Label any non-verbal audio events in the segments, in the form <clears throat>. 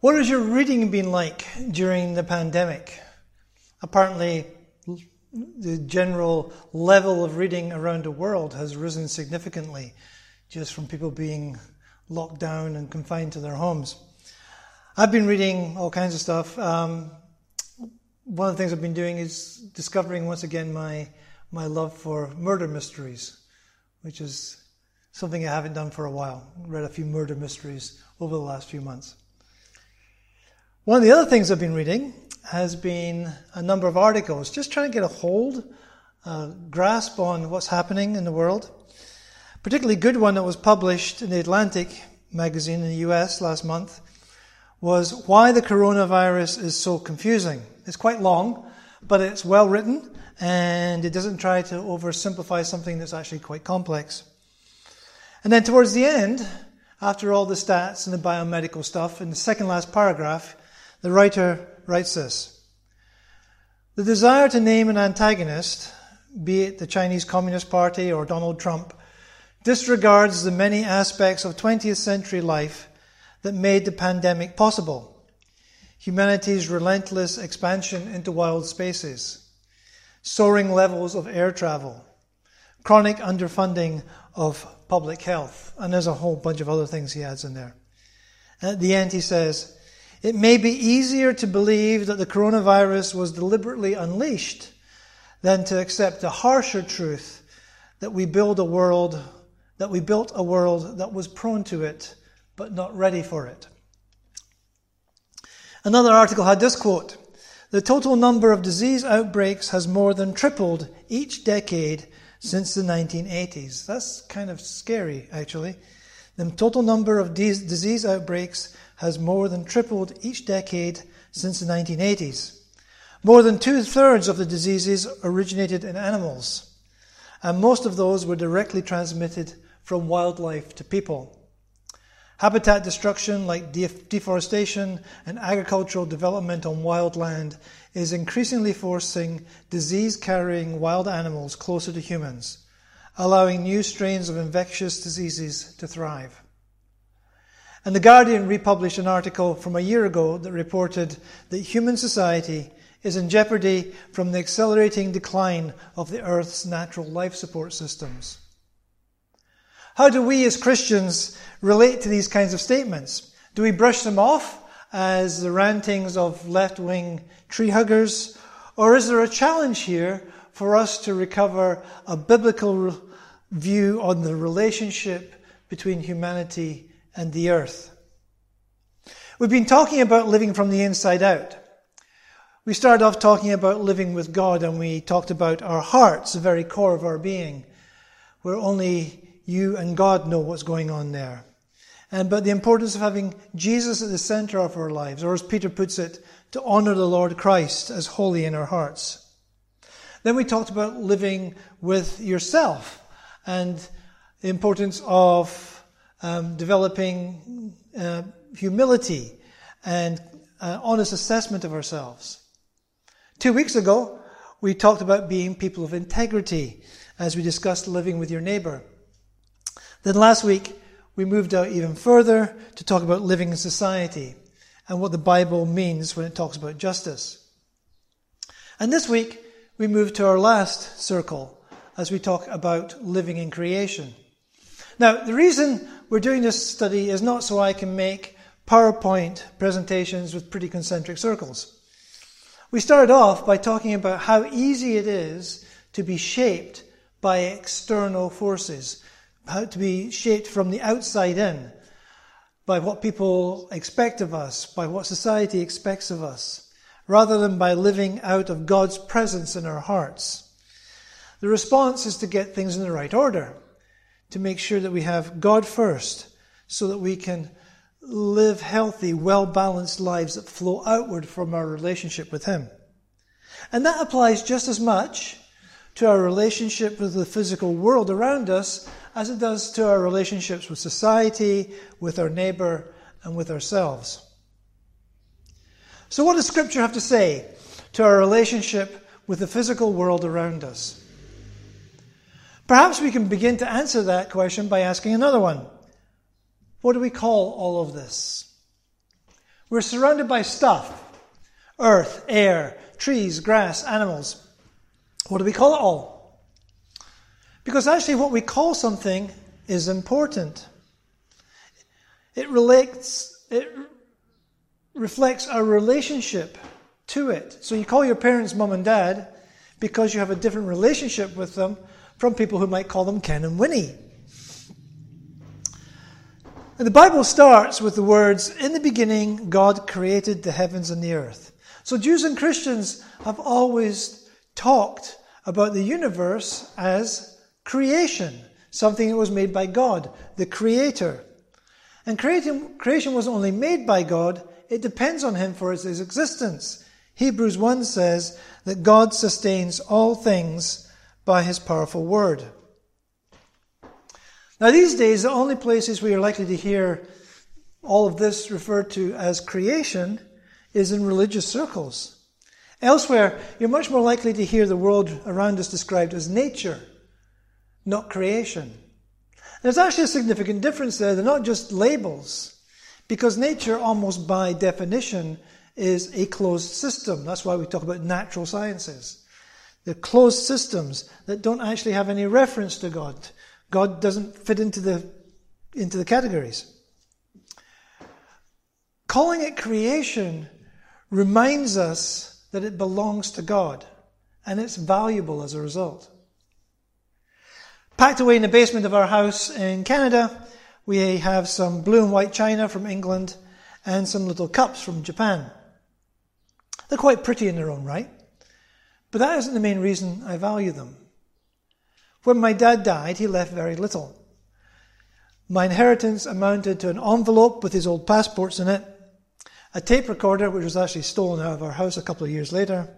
What has your reading been like during the pandemic? Apparently, the general level of reading around the world has risen significantly just from people being locked down and confined to their homes. I've been reading all kinds of stuff. Um, one of the things I've been doing is discovering once again my my love for murder mysteries, which is something I haven't done for a while. Read a few murder mysteries over the last few months. One of the other things I've been reading has been a number of articles, just trying to get a hold, a grasp on what's happening in the world. Particularly good one that was published in the Atlantic magazine in the US last month was Why the Coronavirus is So Confusing. It's quite long, but it's well written and it doesn't try to oversimplify something that's actually quite complex. And then towards the end, after all the stats and the biomedical stuff, in the second last paragraph, the writer writes this The desire to name an antagonist, be it the Chinese Communist Party or Donald Trump, disregards the many aspects of 20th century life that made the pandemic possible. Humanity's relentless expansion into wild spaces, soaring levels of air travel, chronic underfunding of public health, and there's a whole bunch of other things he adds in there. At the end, he says, It may be easier to believe that the coronavirus was deliberately unleashed than to accept the harsher truth that we build a world that we built a world that was prone to it but not ready for it. Another article had this quote The total number of disease outbreaks has more than tripled each decade since the 1980s. That's kind of scary, actually. The total number of disease outbreaks has more than tripled each decade since the 1980s. More than two thirds of the diseases originated in animals, and most of those were directly transmitted from wildlife to people. Habitat destruction, like deforestation and agricultural development on wild land, is increasingly forcing disease carrying wild animals closer to humans, allowing new strains of infectious diseases to thrive. And The Guardian republished an article from a year ago that reported that human society is in jeopardy from the accelerating decline of the Earth's natural life support systems. How do we as Christians relate to these kinds of statements? Do we brush them off as the rantings of left wing tree huggers? Or is there a challenge here for us to recover a biblical view on the relationship between humanity and the earth? We've been talking about living from the inside out. We started off talking about living with God and we talked about our hearts, the very core of our being, where only you and God know what's going on there. And but the importance of having Jesus at the center of our lives, or as Peter puts it, to honor the Lord Christ as holy in our hearts. Then we talked about living with yourself and the importance of um, developing uh, humility and uh, honest assessment of ourselves. Two weeks ago, we talked about being people of integrity as we discussed living with your neighbor. Then last week, we moved out even further to talk about living in society and what the Bible means when it talks about justice. And this week, we move to our last circle as we talk about living in creation. Now, the reason we're doing this study is not so I can make PowerPoint presentations with pretty concentric circles. We started off by talking about how easy it is to be shaped by external forces, how to be shaped from the outside in by what people expect of us, by what society expects of us, rather than by living out of God's presence in our hearts. The response is to get things in the right order, to make sure that we have God first, so that we can live healthy, well balanced lives that flow outward from our relationship with Him. And that applies just as much to our relationship with the physical world around us as it does to our relationships with society, with our neighbor, and with ourselves. So, what does Scripture have to say to our relationship with the physical world around us? Perhaps we can begin to answer that question by asking another one What do we call all of this? We're surrounded by stuff earth, air, trees, grass, animals. What do we call it all? Because actually, what we call something is important. It relates, it reflects our relationship to it. So you call your parents mum and dad because you have a different relationship with them from people who might call them Ken and Winnie. And the Bible starts with the words, In the beginning, God created the heavens and the earth. So Jews and Christians have always talked about the universe as creation, something that was made by God, the Creator. And creation, creation was only made by God, it depends on Him for its existence. Hebrews 1 says that God sustains all things by His powerful word. Now, these days, the only places where you're likely to hear all of this referred to as creation is in religious circles. Elsewhere, you're much more likely to hear the world around us described as nature, not creation. There's actually a significant difference there. They're not just labels, because nature, almost by definition, is a closed system. That's why we talk about natural sciences. They're closed systems that don't actually have any reference to God. God doesn't fit into the, into the categories. Calling it creation reminds us that it belongs to God and it's valuable as a result. Packed away in the basement of our house in Canada, we have some blue and white china from England and some little cups from Japan. They're quite pretty in their own right, but that isn't the main reason I value them. When my dad died, he left very little. My inheritance amounted to an envelope with his old passports in it, a tape recorder, which was actually stolen out of our house a couple of years later,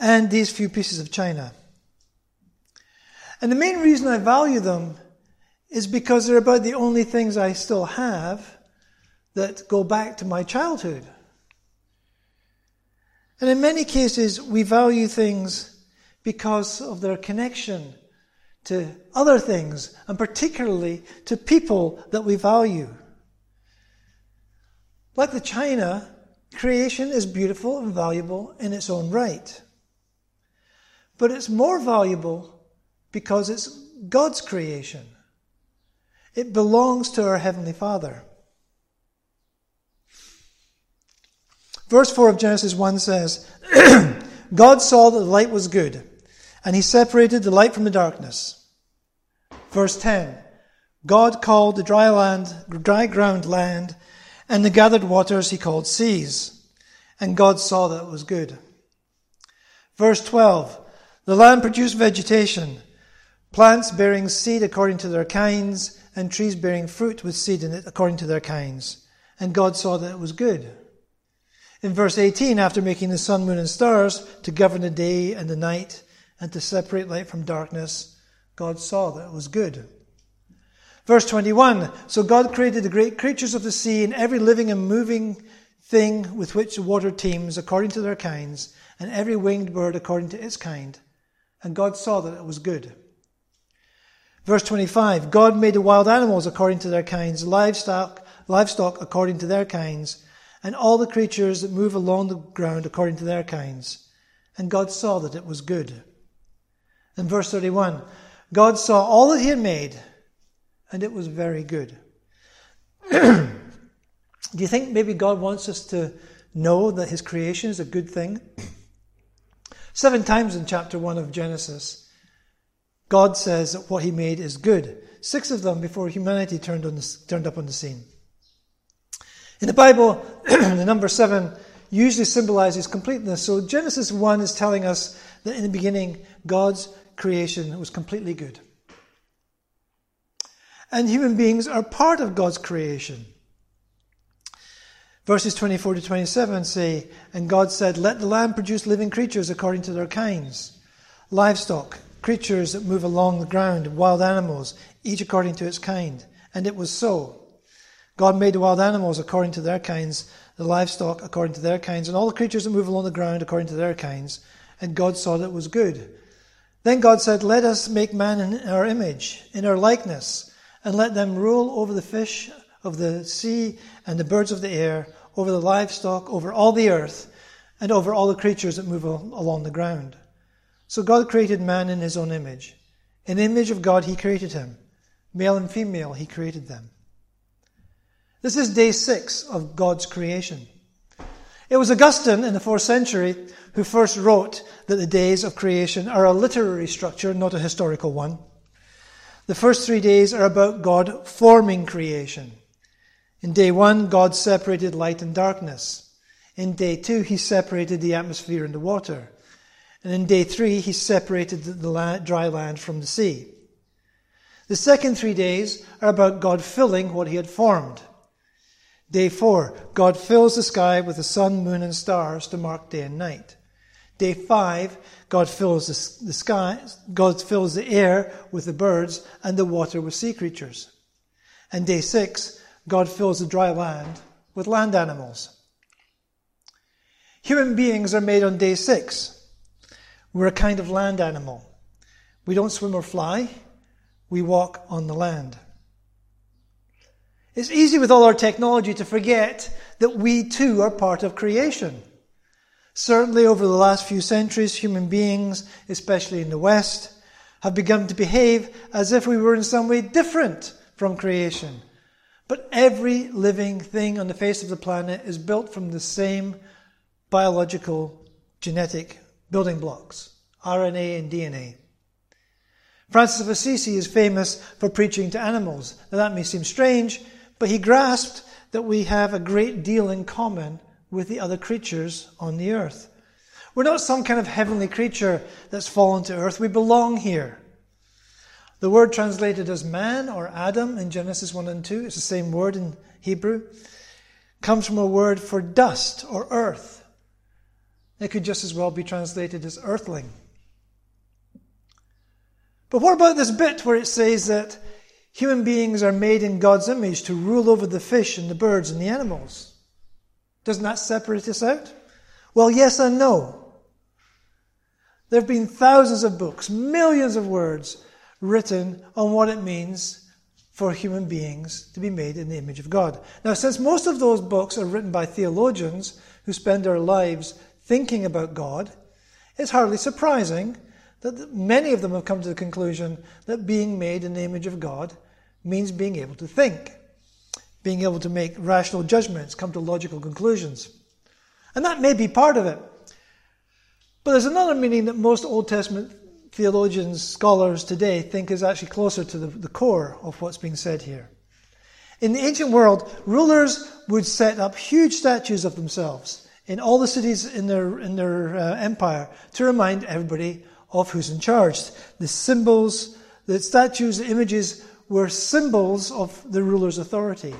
and these few pieces of china. And the main reason I value them is because they're about the only things I still have that go back to my childhood. And in many cases, we value things because of their connection to other things, and particularly to people that we value. Like the china, creation is beautiful and valuable in its own right. But it's more valuable because it's God's creation. It belongs to our Heavenly Father. Verse 4 of Genesis 1 says, <clears throat> God saw that the light was good and he separated the light from the darkness. Verse 10 God called the dry land, dry ground land, and the gathered waters he called seas. And God saw that it was good. Verse 12 The land produced vegetation, plants bearing seed according to their kinds, and trees bearing fruit with seed in it according to their kinds. And God saw that it was good. In verse 18, after making the sun, moon, and stars to govern the day and the night, and to separate light from darkness, God saw that it was good. Verse 21 So God created the great creatures of the sea and every living and moving thing with which the water teems according to their kinds, and every winged bird according to its kind. And God saw that it was good. Verse 25 God made the wild animals according to their kinds, livestock, livestock according to their kinds, and all the creatures that move along the ground according to their kinds. And God saw that it was good. In verse 31, God saw all that he had made, and it was very good. <clears throat> Do you think maybe God wants us to know that his creation is a good thing? Seven times in chapter 1 of Genesis, God says that what he made is good. Six of them before humanity turned, on the, turned up on the scene. In the Bible, <clears throat> the number seven usually symbolizes completeness. So Genesis 1 is telling us that in the beginning, God's creation was completely good. And human beings are part of God's creation. Verses 24 to 27 say, And God said, Let the land produce living creatures according to their kinds, livestock, creatures that move along the ground, wild animals, each according to its kind. And it was so. God made the wild animals according to their kinds, the livestock according to their kinds, and all the creatures that move along the ground according to their kinds. And God saw that it was good. Then God said, Let us make man in our image, in our likeness, and let them rule over the fish of the sea and the birds of the air, over the livestock, over all the earth, and over all the creatures that move along the ground. So God created man in his own image. In the image of God, he created him. Male and female, he created them. This is day six of God's creation. It was Augustine in the fourth century who first wrote that the days of creation are a literary structure, not a historical one. The first three days are about God forming creation. In day one, God separated light and darkness. In day two, he separated the atmosphere and the water. And in day three, he separated the land, dry land from the sea. The second three days are about God filling what he had formed. Day four, God fills the sky with the sun, moon, and stars to mark day and night. Day five, God fills the, the sky, God fills the air with the birds and the water with sea creatures. And day six, God fills the dry land with land animals. Human beings are made on day six. We're a kind of land animal. We don't swim or fly, we walk on the land. It's easy with all our technology to forget that we too are part of creation. Certainly over the last few centuries, human beings, especially in the West, have begun to behave as if we were in some way different from creation but every living thing on the face of the planet is built from the same biological genetic building blocks RNA and DNA. Francis of Assisi is famous for preaching to animals. Now, that may seem strange, but he grasped that we have a great deal in common with the other creatures on the earth. We're not some kind of heavenly creature that's fallen to earth. We belong here. The word translated as man or Adam in Genesis 1 and 2, it's the same word in Hebrew, comes from a word for dust or earth. It could just as well be translated as earthling. But what about this bit where it says that human beings are made in God's image to rule over the fish and the birds and the animals? Doesn't that separate us out? Well, yes and no. There have been thousands of books, millions of words written on what it means for human beings to be made in the image of God. Now, since most of those books are written by theologians who spend their lives thinking about God, it's hardly surprising that many of them have come to the conclusion that being made in the image of God means being able to think, being able to make rational judgments, come to logical conclusions. And that may be part of it. But there's another meaning that most Old Testament theologians, scholars today think is actually closer to the, the core of what's being said here. In the ancient world, rulers would set up huge statues of themselves in all the cities in their, in their uh, empire to remind everybody of who's in charge. The symbols, the statues, the images were symbols of the ruler's authority.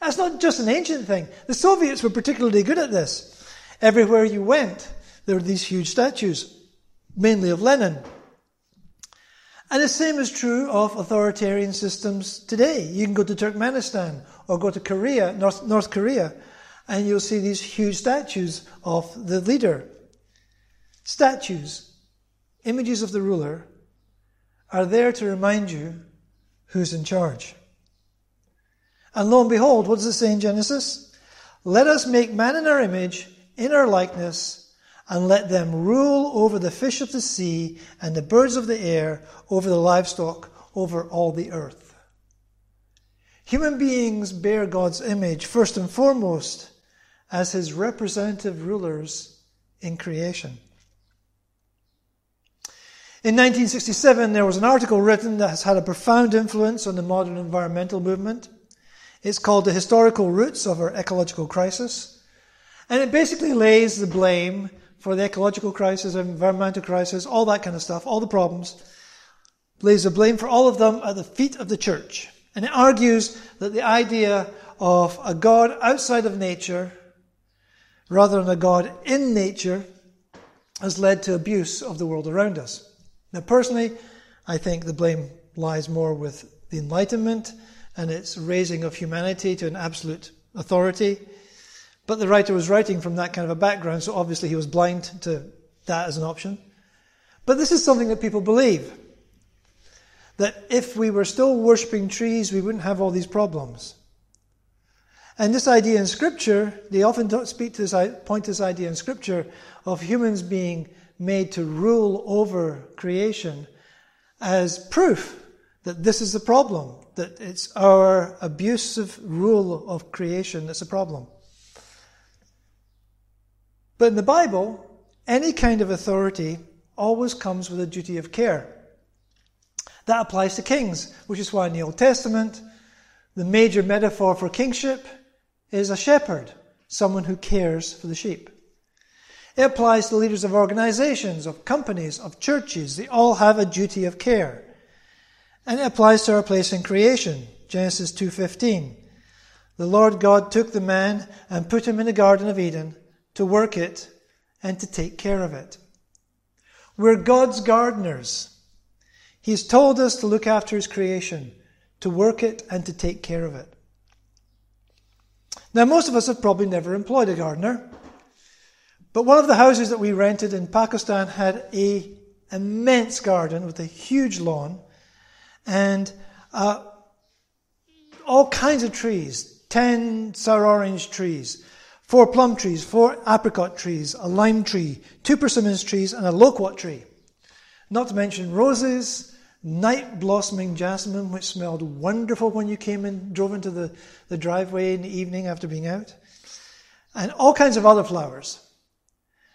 That's not just an ancient thing. The Soviets were particularly good at this. Everywhere you went, there were these huge statues mainly of Lenin. And the same is true of authoritarian systems today. You can go to Turkmenistan or go to Korea, North, North Korea, and you'll see these huge statues of the leader. Statues, images of the ruler, are there to remind you who's in charge. And lo and behold, what does it say in Genesis? Let us make man in our image, in our likeness, and let them rule over the fish of the sea and the birds of the air, over the livestock, over all the earth. Human beings bear God's image first and foremost as his representative rulers in creation. In 1967, there was an article written that has had a profound influence on the modern environmental movement. It's called The Historical Roots of Our Ecological Crisis. And it basically lays the blame for the ecological crisis, environmental crisis, all that kind of stuff, all the problems, lays the blame for all of them at the feet of the church. And it argues that the idea of a God outside of nature, rather than a God in nature, has led to abuse of the world around us. Now, personally, I think the blame lies more with the Enlightenment and its raising of humanity to an absolute authority but the writer was writing from that kind of a background, so obviously he was blind to that as an option. But this is something that people believe. That if we were still worshipping trees, we wouldn't have all these problems. And this idea in Scripture, they often don't speak to this, point to this idea in Scripture of humans being made to rule over creation as proof that this is the problem, that it's our abusive rule of creation that's a problem. But in the Bible, any kind of authority always comes with a duty of care. That applies to kings, which is why in the Old Testament, the major metaphor for kingship is a shepherd, someone who cares for the sheep. It applies to leaders of organizations, of companies, of churches. They all have a duty of care. And it applies to our place in creation. Genesis 2:15. The Lord God took the man and put him in the garden of Eden to work it and to take care of it. We're God's gardeners. He's told us to look after his creation, to work it and to take care of it. Now most of us have probably never employed a gardener. But one of the houses that we rented in Pakistan had a immense garden with a huge lawn and uh, all kinds of trees 10 sour orange trees, four plum trees, four apricot trees, a lime tree, two persimmons trees, and a loquat tree. Not to mention roses, night blossoming jasmine, which smelled wonderful when you came and drove into the, the driveway in the evening after being out, and all kinds of other flowers.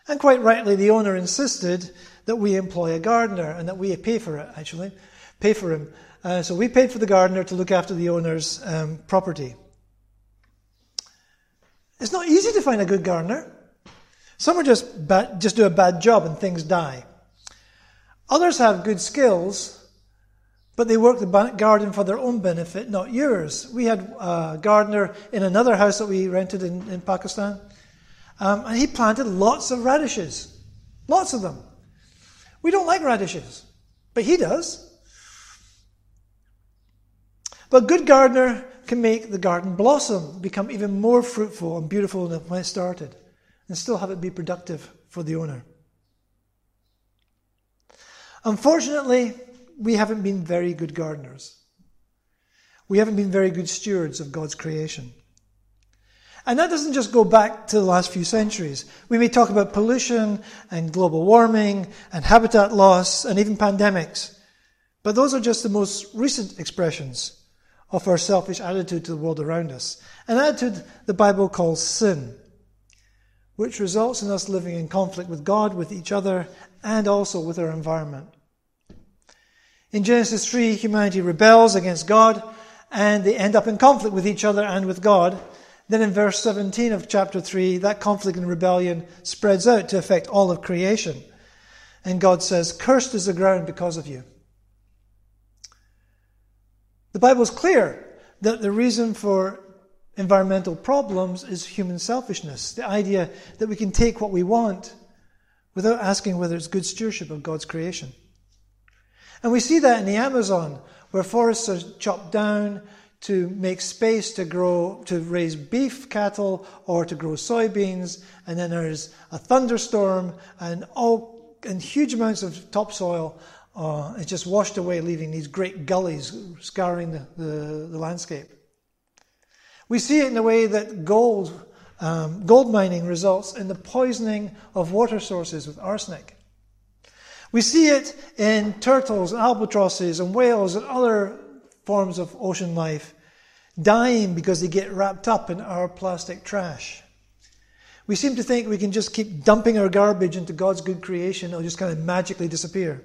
And quite rightly, the owner insisted that we employ a gardener and that we pay for it, actually, pay for him. Uh, so we paid for the gardener to look after the owner's um, property. It's not easy to find a good gardener. Some are just, just do a bad job and things die. Others have good skills, but they work the garden for their own benefit, not yours. We had a gardener in another house that we rented in, in Pakistan. Um, and he planted lots of radishes. Lots of them. We don't like radishes, but he does. But a good gardener can make the garden blossom, become even more fruitful and beautiful than when it started, and still have it be productive for the owner. Unfortunately, we haven't been very good gardeners. We haven't been very good stewards of God's creation. And that doesn't just go back to the last few centuries. We may talk about pollution and global warming and habitat loss and even pandemics. But those are just the most recent expressions of our selfish attitude to the world around us. An attitude the Bible calls sin, which results in us living in conflict with God, with each other, and also with our environment. In Genesis 3, humanity rebels against God and they end up in conflict with each other and with God. Then in verse 17 of chapter 3, that conflict and rebellion spreads out to affect all of creation. And God says, Cursed is the ground because of you. The Bible is clear that the reason for environmental problems is human selfishness. The idea that we can take what we want without asking whether it's good stewardship of God's creation. And we see that in the Amazon, where forests are chopped down to make space to grow, to raise beef cattle or to grow soybeans, and then there's a thunderstorm and all and huge amounts of topsoil uh, is just washed away, leaving these great gullies scouring the, the, the landscape. We see it in the way that gold, um, gold mining results in the poisoning of water sources with arsenic. We see it in turtles and albatrosses and whales and other forms of ocean life dying because they get wrapped up in our plastic trash. We seem to think we can just keep dumping our garbage into God's good creation, it'll just kind of magically disappear.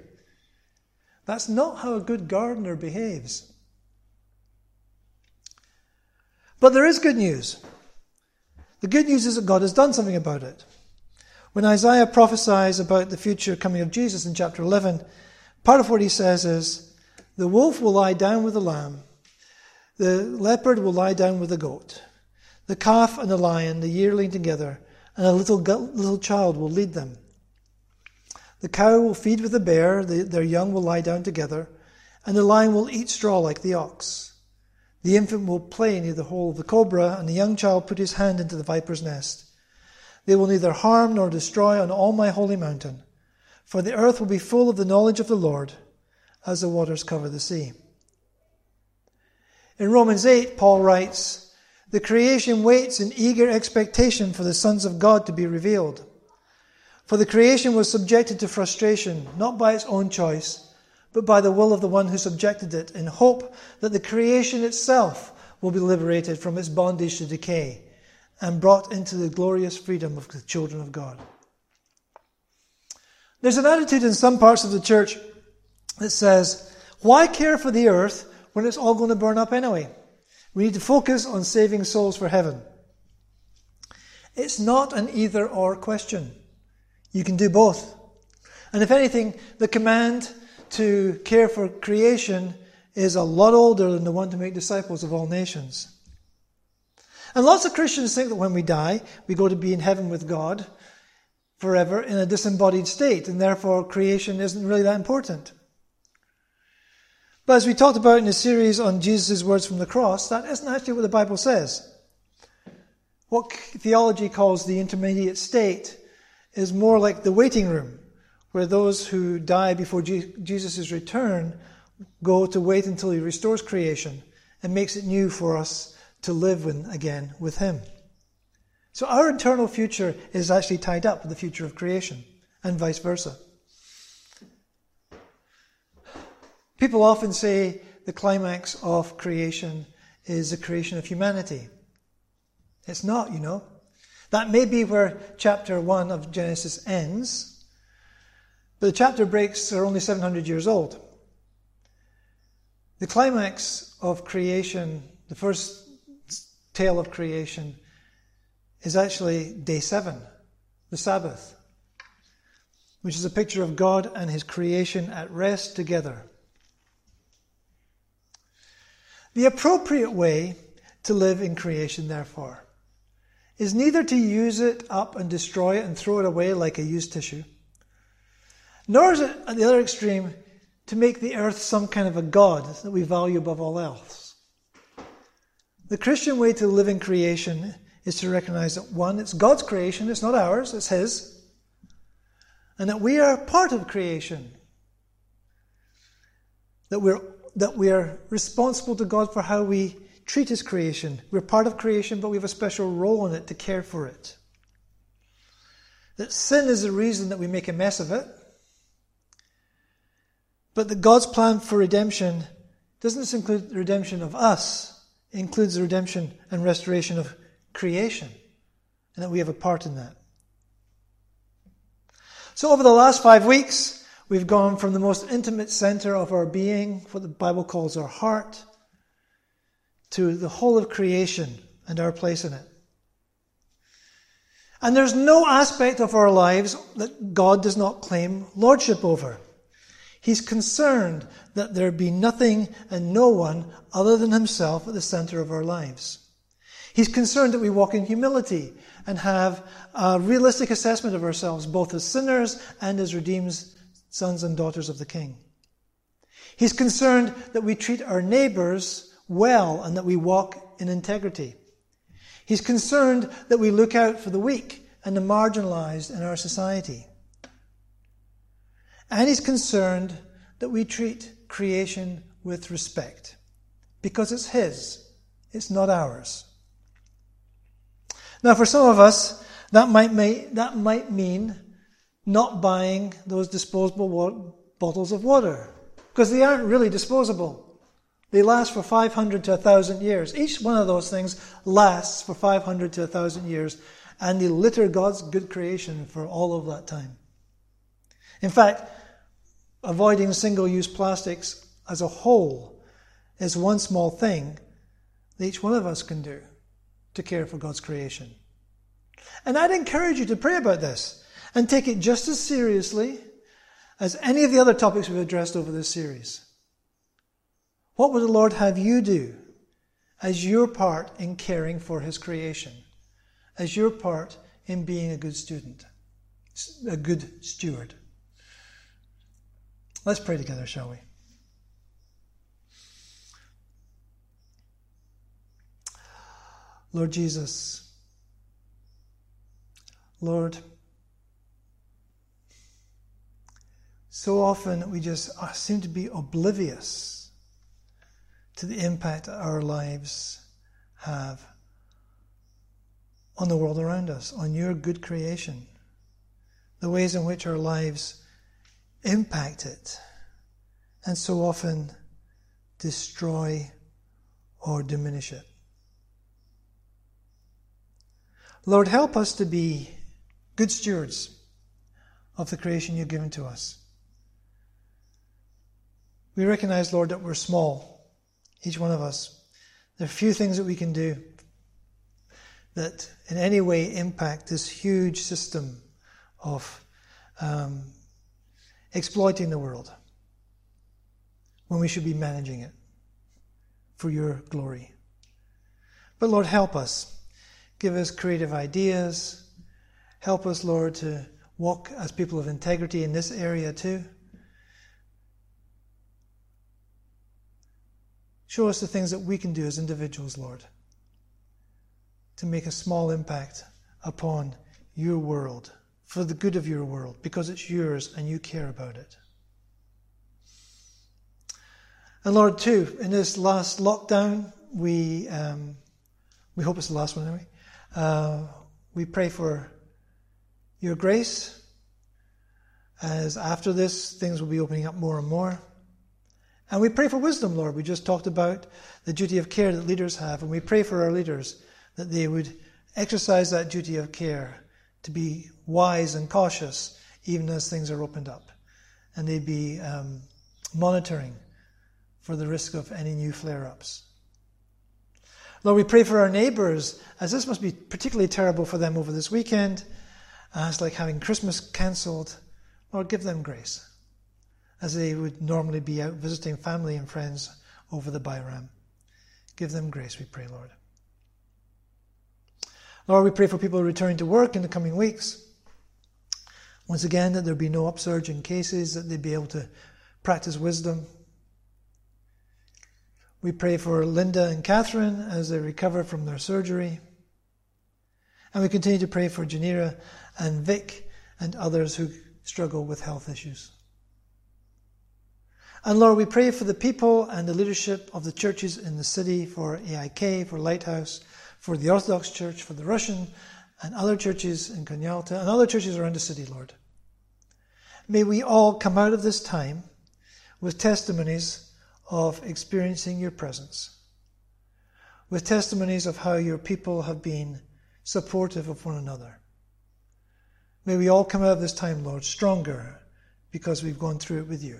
That's not how a good gardener behaves. But there is good news. The good news is that God has done something about it. When Isaiah prophesies about the future coming of Jesus in chapter 11, part of what he says is, The wolf will lie down with the lamb, the leopard will lie down with the goat, the calf and the lion, the yearling together, and a little, little child will lead them. The cow will feed with the bear, the, their young will lie down together, and the lion will eat straw like the ox. The infant will play near the hole of the cobra, and the young child put his hand into the viper's nest. They will neither harm nor destroy on all my holy mountain, for the earth will be full of the knowledge of the Lord as the waters cover the sea. In Romans 8, Paul writes The creation waits in eager expectation for the sons of God to be revealed. For the creation was subjected to frustration, not by its own choice, but by the will of the one who subjected it, in hope that the creation itself will be liberated from its bondage to decay and brought into the glorious freedom of the children of God. There's an attitude in some parts of the church that says, why care for the earth when it's all going to burn up anyway? We need to focus on saving souls for heaven. It's not an either or question. You can do both. And if anything, the command to care for creation is a lot older than the one to make disciples of all nations. And lots of Christians think that when we die, we go to be in heaven with God forever in a disembodied state, and therefore creation isn't really that important. But as we talked about in the series on Jesus' words from the cross, that isn't actually what the Bible says. What theology calls the intermediate state is more like the waiting room, where those who die before Jesus' return go to wait until he restores creation and makes it new for us to live in again with him. So our eternal future is actually tied up with the future of creation, and vice versa. People often say the climax of creation is the creation of humanity. It's not, you know. That may be where chapter 1 of Genesis ends, but the chapter breaks are only 700 years old. The climax of creation, the first tale of creation, is actually day 7, the Sabbath, which is a picture of God and his creation at rest together. The appropriate way to live in creation, therefore, is neither to use it up and destroy it and throw it away like a used tissue, nor is it, at the other extreme, to make the earth some kind of a god that we value above all else. The Christian way to live in creation is to recognize that one, it's God's creation, it's not ours, it's His, and that we are part of creation. That we're that we are responsible to God for how we treat His creation. We're part of creation, but we have a special role in it to care for it. That sin is the reason that we make a mess of it, but that God's plan for redemption doesn't include the redemption of us, it includes the redemption and restoration of creation, and that we have a part in that. So, over the last five weeks, We've gone from the most intimate center of our being, what the Bible calls our heart, to the whole of creation and our place in it. And there's no aspect of our lives that God does not claim lordship over. He's concerned that there be nothing and no one other than Himself at the center of our lives. He's concerned that we walk in humility and have a realistic assessment of ourselves, both as sinners and as redeemed sons and daughters of the King. He's concerned that we treat our neighbors well and that we walk in integrity. He's concerned that we look out for the weak and the marginalized in our society. And he's concerned that we treat creation with respect because it's his, it's not ours. Now, for some of us, that might, may, that might mean not buying those disposable bottles of water because they aren't really disposable. They last for 500 to 1,000 years. Each one of those things lasts for 500 to 1,000 years, and they litter God's good creation for all of that time. In fact, avoiding single use plastics as a whole is one small thing that each one of us can do to care for God's creation. And I'd encourage you to pray about this and take it just as seriously as any of the other topics we've addressed over this series. What would the Lord have you do as your part in caring for His creation, as your part in being a good student, a good steward? Let's pray together, shall we? Lord Jesus, Lord, So often we just seem to be oblivious to the impact our lives have on the world around us, on your good creation, the ways in which our lives impact it, and so often destroy or diminish it. Lord, help us to be good stewards of the creation you've given to us. We recognize, Lord, that we're small, each one of us. There are few things that we can do that in any way impact this huge system of um, exploiting the world when we should be managing it for your glory. But Lord, help us. Give us creative ideas. Help us, Lord, to walk as people of integrity in this area too. Show us the things that we can do as individuals, Lord, to make a small impact upon your world, for the good of your world, because it's yours and you care about it. And Lord, too, in this last lockdown, we um, we hope it's the last one anyway. Uh, we pray for your grace, as after this things will be opening up more and more. And we pray for wisdom, Lord. We just talked about the duty of care that leaders have, and we pray for our leaders that they would exercise that duty of care to be wise and cautious even as things are opened up. And they'd be um, monitoring for the risk of any new flare ups. Lord, we pray for our neighbours, as this must be particularly terrible for them over this weekend. Uh, it's like having Christmas cancelled. Lord, give them grace as they would normally be out visiting family and friends over the Bairam. Give them grace, we pray, Lord. Lord, we pray for people returning to work in the coming weeks. Once again, that there be no upsurge in cases, that they be able to practice wisdom. We pray for Linda and Catherine as they recover from their surgery. And we continue to pray for Janira and Vic and others who struggle with health issues. And Lord, we pray for the people and the leadership of the churches in the city, for AIK, for Lighthouse, for the Orthodox Church, for the Russian and other churches in Konyaaltı and other churches around the city, Lord. May we all come out of this time with testimonies of experiencing your presence, with testimonies of how your people have been supportive of one another. May we all come out of this time, Lord, stronger because we've gone through it with you.